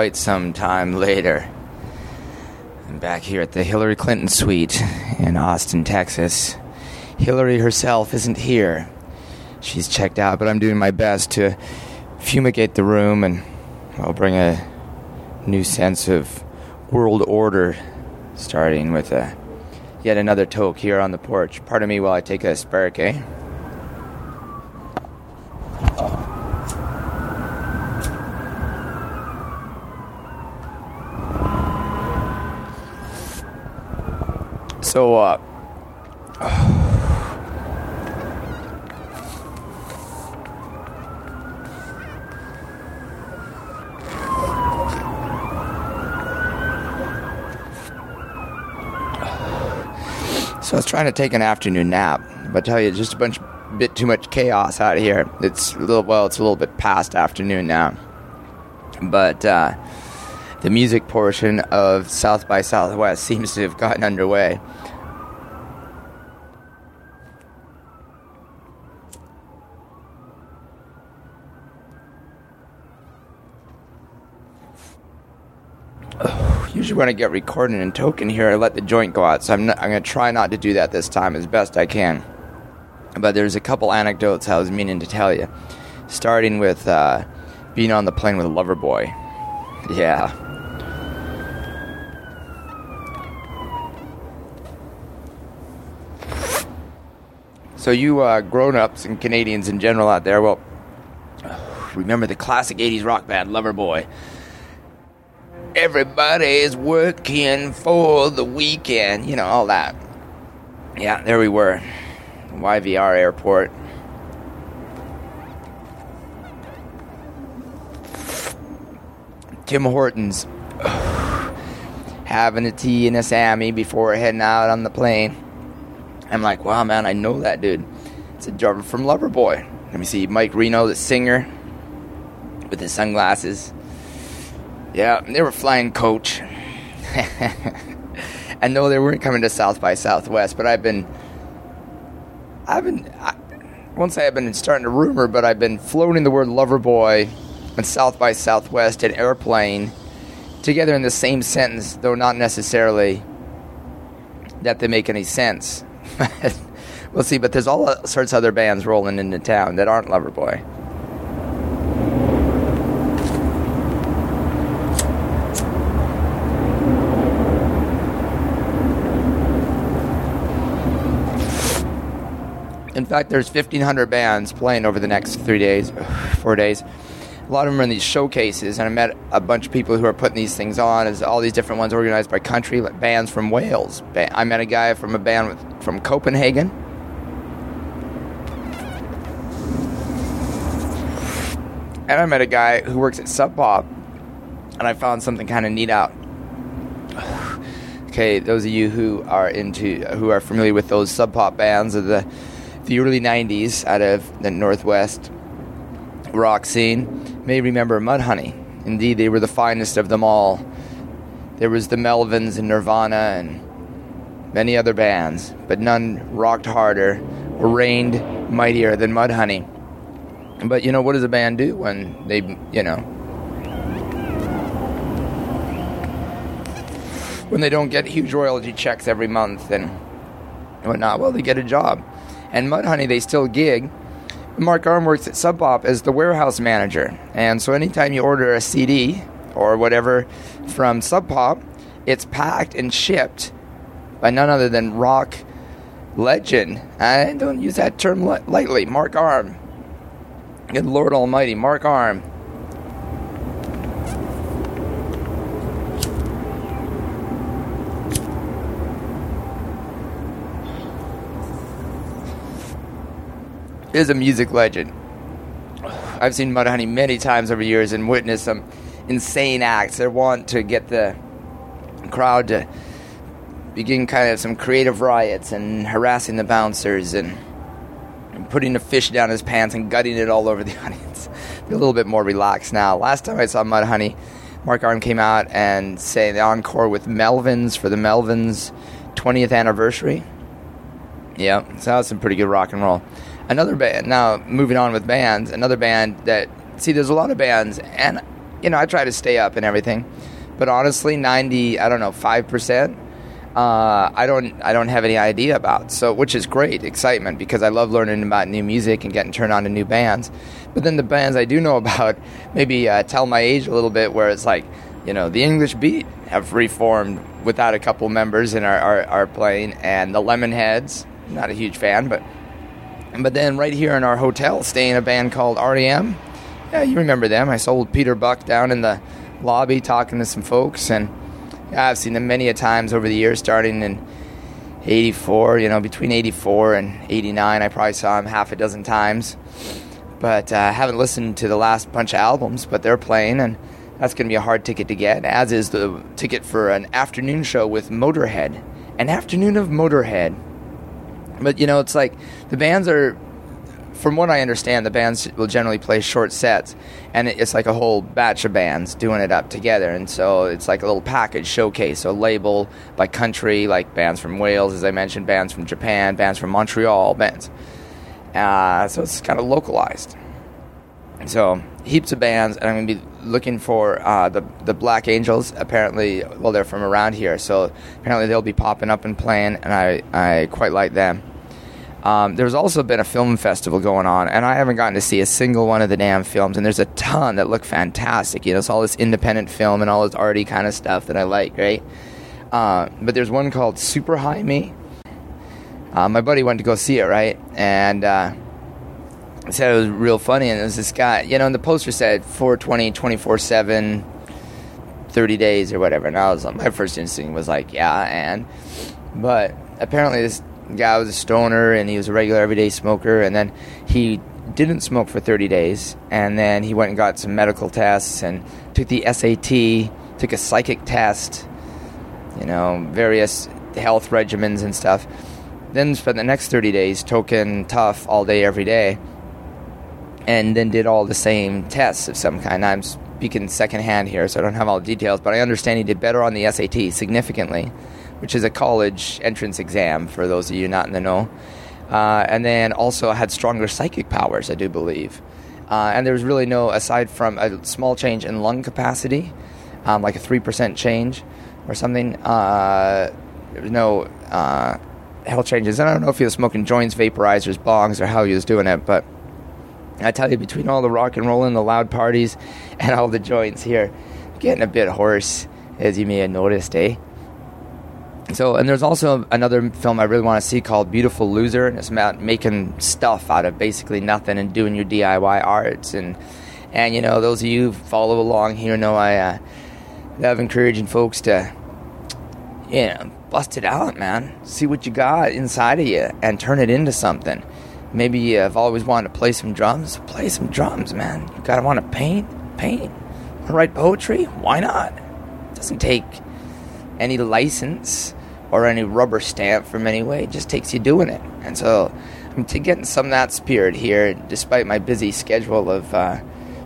Quite some time later, I'm back here at the Hillary Clinton suite in Austin, Texas. Hillary herself isn't here. She's checked out, but I'm doing my best to fumigate the room and I'll bring a new sense of world order, starting with a yet another toke here on the porch. Pardon me while I take a spark, eh? So, uh, So I was trying to take an afternoon nap, but I tell you, just a bunch, bit too much chaos out here. It's a little, well, it's a little bit past afternoon now, but uh, the music portion of South by Southwest seems to have gotten underway. Usually when I get recording and token here, I let the joint go out. So I'm, I'm going to try not to do that this time as best I can. But there's a couple anecdotes I was meaning to tell you. Starting with uh, being on the plane with Loverboy. Yeah. So you uh, grown-ups and Canadians in general out there, well, remember the classic 80s rock band Loverboy. Everybody's working for the weekend, you know, all that. Yeah, there we were. YVR airport. Tim Hortons having a tea and a Sammy before heading out on the plane. I'm like, wow, man, I know that dude. It's a drummer from Loverboy. Let me see, Mike Reno, the singer, with his sunglasses. Yeah, they were flying coach. I know they weren't coming to South by Southwest, but I've been, I've been, I won't say I've been starting to rumor, but I've been floating the word Loverboy and South by Southwest and airplane together in the same sentence, though not necessarily that they make any sense. we'll see, but there's all sorts of other bands rolling into town that aren't Loverboy. Fact, there's 1,500 bands playing over the next three days, four days. A lot of them are in these showcases, and I met a bunch of people who are putting these things on. As all these different ones organized by country, like bands from Wales. I met a guy from a band with, from Copenhagen. And I met a guy who works at Sub Pop, and I found something kind of neat out. okay, those of you who are into, who are familiar with those Sub Pop bands of the the early 90s out of the Northwest rock scene may remember Mudhoney. Indeed, they were the finest of them all. There was the Melvins and Nirvana and many other bands, but none rocked harder or reigned mightier than Mudhoney. But you know, what does a band do when they, you know, when they don't get huge royalty checks every month and whatnot? Well, they get a job and Mudhoney they still gig. Mark Arm works at Sub Pop as the warehouse manager, and so anytime you order a CD or whatever from Sub Pop, it's packed and shipped by none other than rock legend. I don't use that term lightly. Mark Arm. Good Lord Almighty, Mark Arm is a music legend. I've seen Mudhoney many times over years and witnessed some insane acts. They want to get the crowd to begin kind of some creative riots and harassing the bouncers and, and putting a fish down his pants and gutting it all over the audience. Be a little bit more relaxed now. Last time I saw Mudhoney, Mark Arm came out and sang the encore with Melvins for the Melvins 20th anniversary. Yeah, so that was some pretty good rock and roll another band now moving on with bands another band that see there's a lot of bands and you know, I try to stay up and everything. But honestly, 90, I don't know, 5%, uh, I don't I don't have any idea about. So, which is great, excitement because I love learning about new music and getting turned on to new bands. But then the bands I do know about maybe uh, tell my age a little bit, where it's like, you know, the English Beat have reformed without a couple members and are, are, are playing, and the Lemonheads, not a huge fan, but but then right here in our hotel, staying a band called REM. Yeah, you remember them. I sold Peter Buck down in the lobby talking to some folks, and I've seen them many a times over the years, starting in 84, you know, between 84 and 89. I probably saw them half a dozen times. But uh, I uh, haven't listened to the last bunch of albums, but they're playing, and that's going to be a hard ticket to get, as is the ticket for an afternoon show with Motorhead. An afternoon of Motorhead. But, you know, it's like the bands are from what I understand, the bands will generally play short sets, and it's like a whole batch of bands doing it up together. And so it's like a little package showcase, so label by country, like bands from Wales, as I mentioned, bands from Japan, bands from Montreal, bands. Uh, so it's kind of localized. So heaps of bands, and I'm going to be looking for uh, the the Black Angels. Apparently, well, they're from around here, so apparently they'll be popping up and playing, and I I quite like them. Um, there's also been a film festival going on, and I haven't gotten to see a single one of the damn films. And there's a ton that look fantastic. You know, it's all this independent film and all this arty kind of stuff that I like, right? Uh, but there's one called Super High Me. Uh, my buddy went to go see it, right? And uh, said it was real funny. And there's this guy, you know, and the poster said 420, 24 7, 30 days or whatever. And I was, my first instinct was like, yeah, and. But apparently, this guy was a stoner and he was a regular everyday smoker and then he didn't smoke for 30 days and then he went and got some medical tests and took the SAT, took a psychic test, you know, various health regimens and stuff. Then spent the next 30 days token tough all day every day and then did all the same tests of some kind. I'm speaking secondhand here, so I don't have all the details, but I understand he did better on the SAT significantly which is a college entrance exam for those of you not in the know. Uh, and then also had stronger psychic powers, I do believe. Uh, and there was really no, aside from a small change in lung capacity, um, like a 3% change or something, uh, there was no uh, health changes. And I don't know if he was smoking joints, vaporizers, bongs, or how he was doing it, but I tell you, between all the rock and roll and the loud parties and all the joints here, getting a bit hoarse, as you may have noticed, eh? So, and there's also another film I really want to see called Beautiful Loser, and it's about making stuff out of basically nothing and doing your DIY arts. And and you know, those of you who follow along here know I uh, love encouraging folks to, you know, bust it out, man. See what you got inside of you and turn it into something. Maybe you've always wanted to play some drums. Play some drums, man. You gotta want to paint, paint. Write poetry? Why not? It doesn't take any license or any rubber stamp from anyway. It just takes you doing it. And so I'm getting some of that spirit here, despite my busy schedule of uh,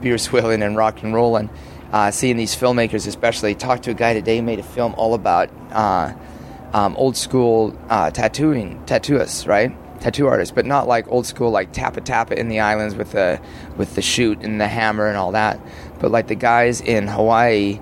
beer swilling and rock and rolling. Uh, seeing these filmmakers, especially, talked to a guy today made a film all about uh, um, old school uh, tattooing, tattooists, right? Tattoo artists, but not like old school, like tappa tappa in the islands with the with the shoot and the hammer and all that, but like the guys in Hawaii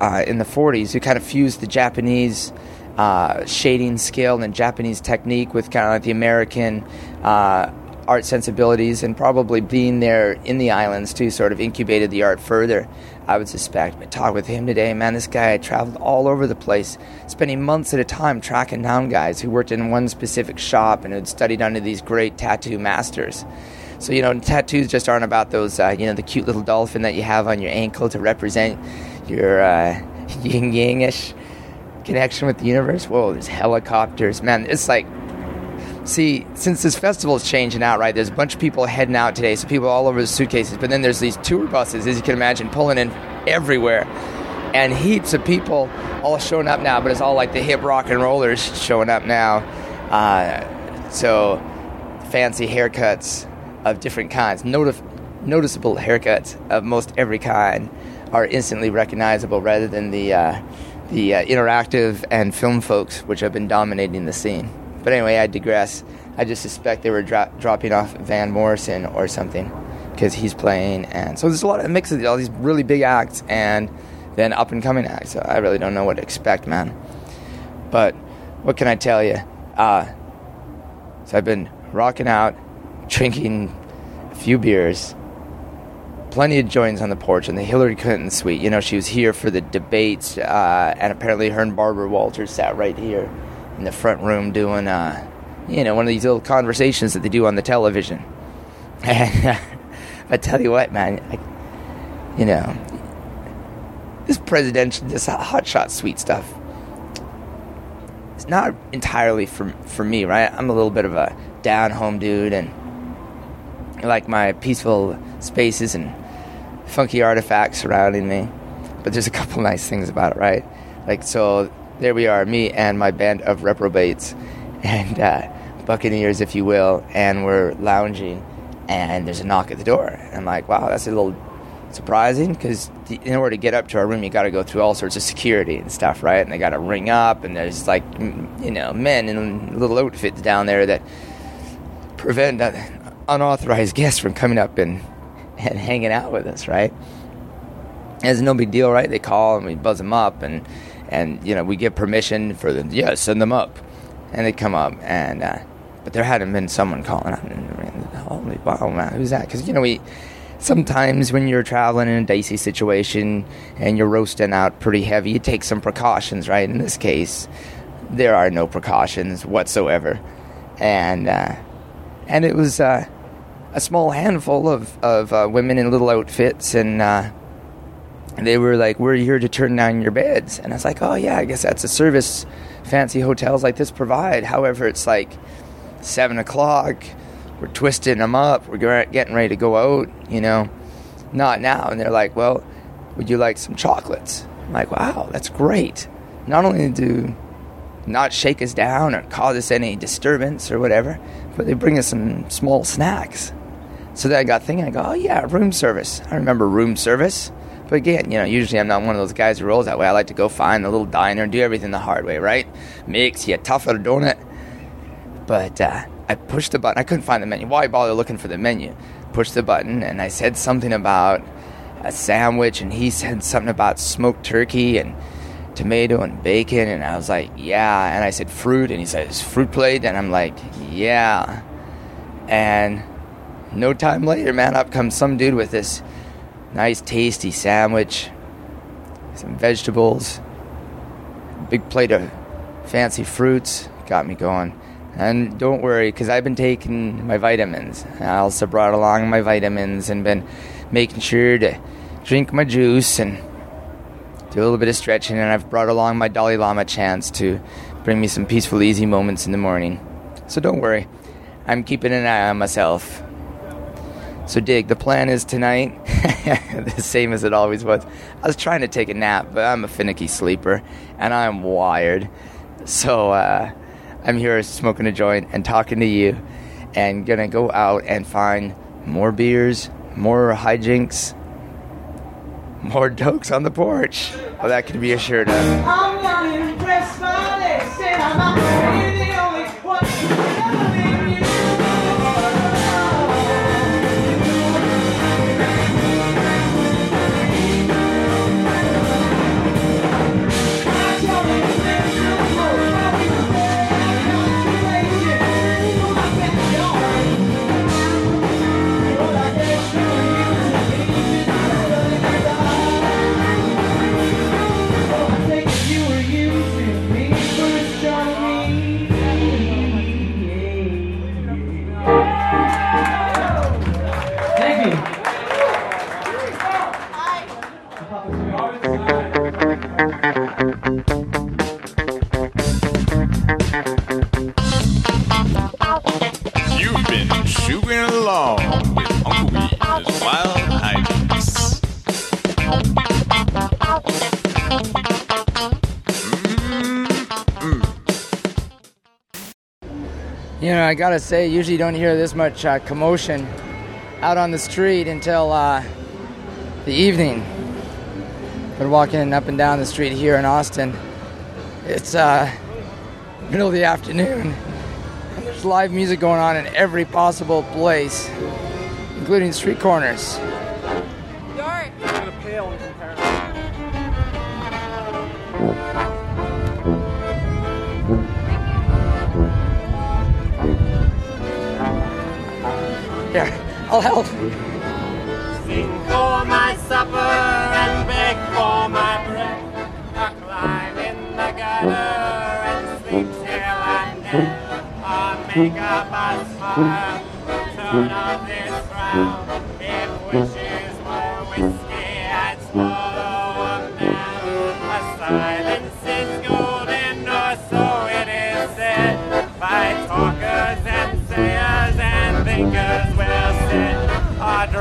uh, in the 40s who kind of fused the Japanese uh, shading skill and Japanese technique with kind of like the American uh, art sensibilities, and probably being there in the islands too sort of incubated the art further. I would suspect. But talk with him today, man. This guy traveled all over the place, spending months at a time tracking down guys who worked in one specific shop and had studied under these great tattoo masters. So you know, tattoos just aren't about those, uh, you know, the cute little dolphin that you have on your ankle to represent your uh, yin yangish connection with the universe. Whoa, there's helicopters, man. It's like, see, since this festival is changing out, right? There's a bunch of people heading out today, so people all over the suitcases. But then there's these tour buses, as you can imagine, pulling in everywhere, and heaps of people all showing up now. But it's all like the hip rock and rollers showing up now. Uh, so fancy haircuts of different kinds, Notif- noticeable haircuts of most every kind are instantly recognizable rather than the uh, the uh, interactive and film folks which have been dominating the scene. But anyway, I digress. I just suspect they were dro- dropping off Van Morrison or something. because he's playing, and so there's a lot of mix of all these really big acts and then up and coming acts. So I really don't know what to expect, man. But what can I tell you? Uh, so I've been rocking out, drinking a few beers, plenty of joints on the porch, and the Hillary Clinton suite. You know, she was here for the debates, uh, and apparently her and Barbara Walters sat right here in the front room doing, uh, you know, one of these little conversations that they do on the television. And I tell you what, man, I, you know, this presidential, this hotshot suite stuff, it's not entirely for for me, right? I'm a little bit of a down home dude, and I like my peaceful spaces and funky artifacts surrounding me. But there's a couple nice things about it, right? Like so, there we are, me and my band of reprobates, and uh, buccaneers, if you will, and we're lounging and there's a knock at the door. And I'm like, wow, that's a little surprising because in order to get up to our room, you got to go through all sorts of security and stuff, right? And they got to ring up, and there's like, you know, men in little outfits down there that prevent unauthorized guests from coming up and, and hanging out with us, right? It's no big deal, right? They call and we buzz them up, and and you know we get permission for them. Yeah, send them up, and they come up, and uh, but there hadn't been someone calling out. And, holy wow, man, who's that? Because you know we sometimes when you're traveling in a dicey situation and you're roasting out pretty heavy, you take some precautions, right? In this case, there are no precautions whatsoever, and uh, and it was uh, a small handful of of uh, women in little outfits and. Uh, they were like, "We're here to turn down your beds," and I was like, "Oh yeah, I guess that's a service fancy hotels like this provide." However, it's like seven o'clock. We're twisting them up. We're getting ready to go out, you know. Not now. And they're like, well, would you like some chocolates? I'm like, wow, that's great. Not only do not shake us down or cause us any disturbance or whatever, but they bring us some small snacks. So then I got thinking, I go, oh yeah, room service. I remember room service. But again, you know, usually I'm not one of those guys who rolls that way. I like to go find a little diner and do everything the hard way, right? Makes you a tougher, don't it? But uh, I pushed the button. I couldn't find the menu. Why bother looking for the menu? Pushed the button, and I said something about a sandwich, and he said something about smoked turkey and tomato and bacon, and I was like, yeah. And I said fruit, and he said, is fruit plate? And I'm like, yeah. And no time later, man, up comes some dude with this nice, tasty sandwich, some vegetables, big plate of fancy fruits. Got me going. And don't worry, because I've been taking my vitamins. I also brought along my vitamins and been making sure to drink my juice and do a little bit of stretching. And I've brought along my Dalai Lama chants to bring me some peaceful, easy moments in the morning. So don't worry, I'm keeping an eye on myself. So, Dig, the plan is tonight, the same as it always was. I was trying to take a nap, but I'm a finicky sleeper and I'm wired. So, uh, I'm here smoking a joint and talking to you and gonna go out and find more beers, more hijinks, more dokes on the porch. Well, that can be assured. I gotta say, usually don't hear this much uh, commotion out on the street until uh, the evening. Been walking up and down the street here in Austin. It's uh, middle of the afternoon. And there's live music going on in every possible place. including street corners. I'll help. Sing for my supper and beg for my bread. I climb in the gutter and sleep till I'm dead. I make up a smile, turn off this frown. If wishes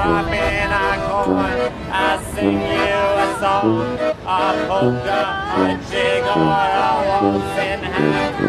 I drop in a coin, I sing you a song, a polka, a jig, or a waltz in half.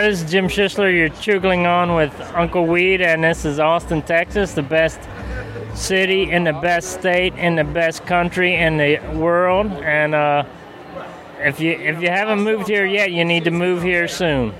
This is Jim Schisler. You're chugling on with Uncle Weed, and this is Austin, Texas, the best city in the best state in the best country in the world. And uh, if you if you haven't moved here yet, you need to move here soon.